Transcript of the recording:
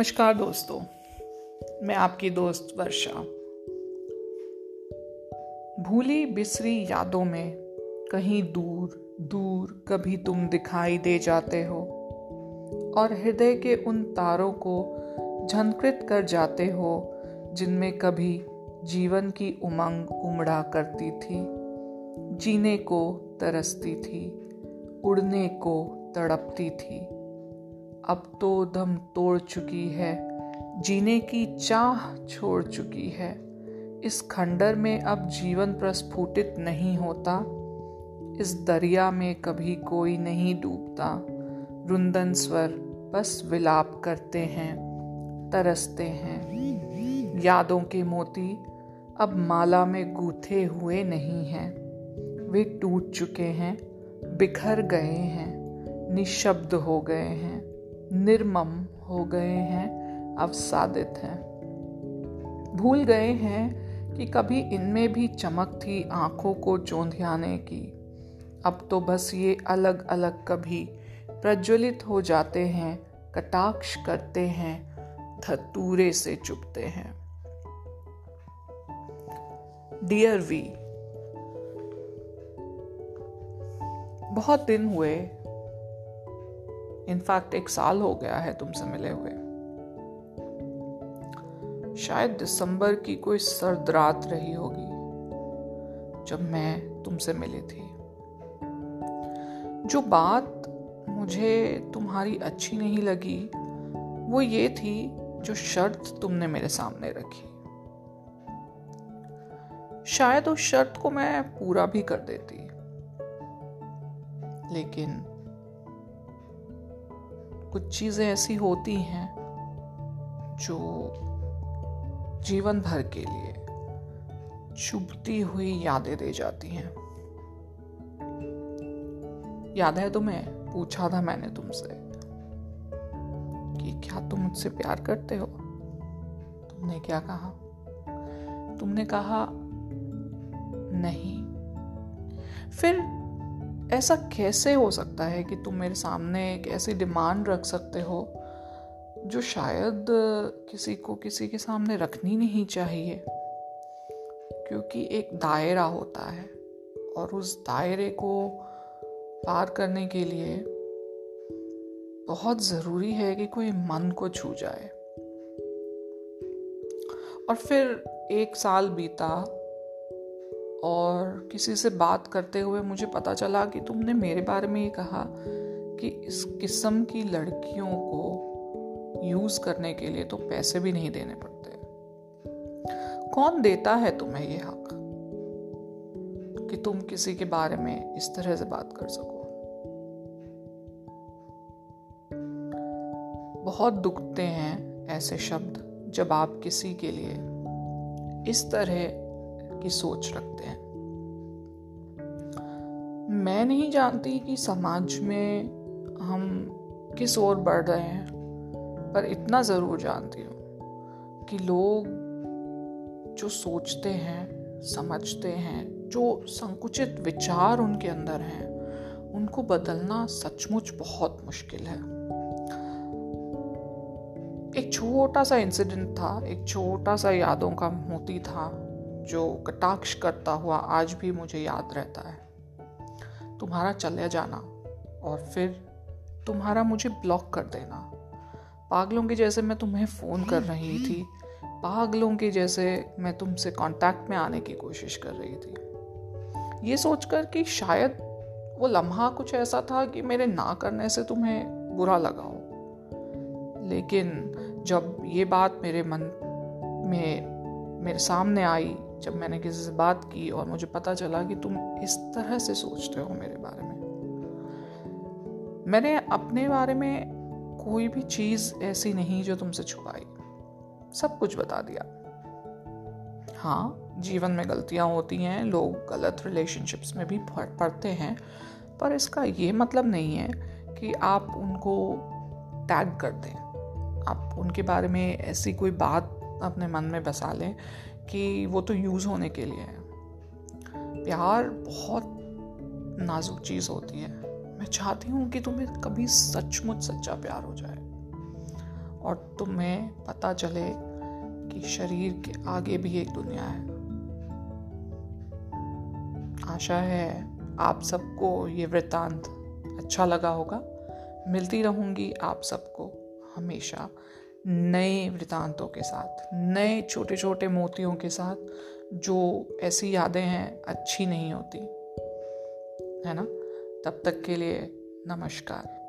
नमस्कार दोस्तों, मैं आपकी दोस्त वर्षा। भूली बिसरी यादों में कहीं दूर दूर कभी तुम दिखाई दे जाते हो और हृदय के उन तारों को झनकृत कर जाते हो जिनमें कभी जीवन की उमंग उमड़ा करती थी, जीने को तरसती थी, उड़ने को तड़पती थी। अब तो दम तोड़ चुकी है, जीने की चाह छोड़ चुकी है। इस खंडर में अब जीवन प्रस्फुटित नहीं होता, इस दरिया में कभी कोई नहीं डूबता। रुंदन स्वर बस विलाप करते हैं, तरसते हैं। यादों के मोती अब माला में गूथे हुए नहीं हैं। वे टूट चुके हैं, बिखर गए हैं, निशब्द हो गए हैं। निर्मम हो गए हैं, अवसादित हैं। भूल गए हैं कि कभी इनमें भी चमक थी आँखों को चौंधियाने की। अब तो बस ये अलग अलग कभी प्रज्वलित हो जाते हैं, कटाक्ष करते हैं, धतूरे से चुपते हैं। डियर वी बहुत दिन हुए इनफैक्ट एक साल हो गया है तुमसे मिले हुए। शायद दिसंबर की कोई सर्द रात रही होगी, जब मैं तुमसे मिली थी। जो बात मुझे तुम्हारी अच्छी नहीं लगी, वो ये थी जो शर्त तुमने मेरे सामने रखी। शायद उस शर्त को मैं पूरा भी कर देती। लेकिन कुछ चीज़ें ऐसी होती हैं जो जीवन भर के लिए चुभती हुई यादें दे जाती हैं। याद है तुम्हें? पूछा था मैंने तुमसे कि क्या तुम मुझसे प्यार करते हो? तुमने क्या कहा? तुमने कहा, नहीं। फिर ऐसा कैसे हो सकता है कि तुम मेरे सामने एक ऐसी डिमांड रख सकते हो जो शायद किसी को किसी के सामने रखनी नहीं चाहिए? क्योंकि एक दायरा होता है और उस दायरे को पार करने के लिए बहुत ज़रूरी है कि कोई मन को छू जाए। और फिर एक साल बीता और किसी से बात करते हुए मुझे पता चला कि तुमने मेरे बारे में ये कहा कि इस किस्म की लड़कियों को यूज़ करने के लिए तो पैसे भी नहीं देने पड़ते। कौन देता है तुम्हें ये हक? कि तुम किसी के बारे में इस तरह से बात कर सको। बहुत दुखते हैं ऐसे शब्द जब आप किसी के लिए इस तरह की सोच रखते हैं। मैं नहीं जानती कि समाज में हम किस ओर बढ़ रहे हैं, पर इतना ज़रूर जानती हूँ कि लोग जो सोचते हैं, समझते हैं, जो संकुचित विचार उनके अंदर हैं, उनको बदलना सचमुच बहुत मुश्किल है। एक छोटा सा इंसिडेंट था, एक छोटा सा यादों का मोती था। जो कटाक्ष करता हुआ आज भी मुझे याद रहता है। तुम्हारा चले जाना और फिर तुम्हारा मुझे ब्लॉक कर देना। पागलों के जैसे मैं तुम्हें फ़ोन कर रही थी। पागलों के जैसे मैं तुमसे कांटेक्ट में आने की कोशिश कर रही थी। ये सोचकर कि शायद वो लम्हा कुछ ऐसा था कि मेरे ना करने से तुम्हें बुरा लगा हो। लेकिन जब ये बात मेरे मन में मेरे सामने आई जब मैंने किसी से बात की और मुझे पता चला कि तुम इस तरह से सोचते हो मेरे बारे में। मैंने अपने बारे में कोई भी चीज़ ऐसी नहीं जो तुमसे छुपाई। सब कुछ बता दिया। हाँ जीवन में गलतियाँ होती हैं, लोग गलत रिलेशनशिप्स में भी पढ़ते हैं, पर इसका ये मतलब नहीं है कि आप उनको टैग कर दें। आप उनके बारे में ऐसी कोई बात अपने मन में बसा लें कि वो तो यूज़ होने के लिए है। प्यार बहुत नाजुक चीज़ होती है। मैं चाहती हूँ कि तुम्हें कभी सचमुच सच्चा प्यार हो जाए। और तुम्हें पता चले कि शरीर के आगे भी एक दुनिया है। आशा है आप सबको ये वृत्तांत अच्छा लगा होगा। मिलती रहूँगी आप सबको हमेशा। नए वृतांतों के साथ, नए छोटे छोटे मोतियों के साथ जो ऐसी यादें हैं, अच्छी नहीं होती। है ना? तब तक के लिए नमस्कार।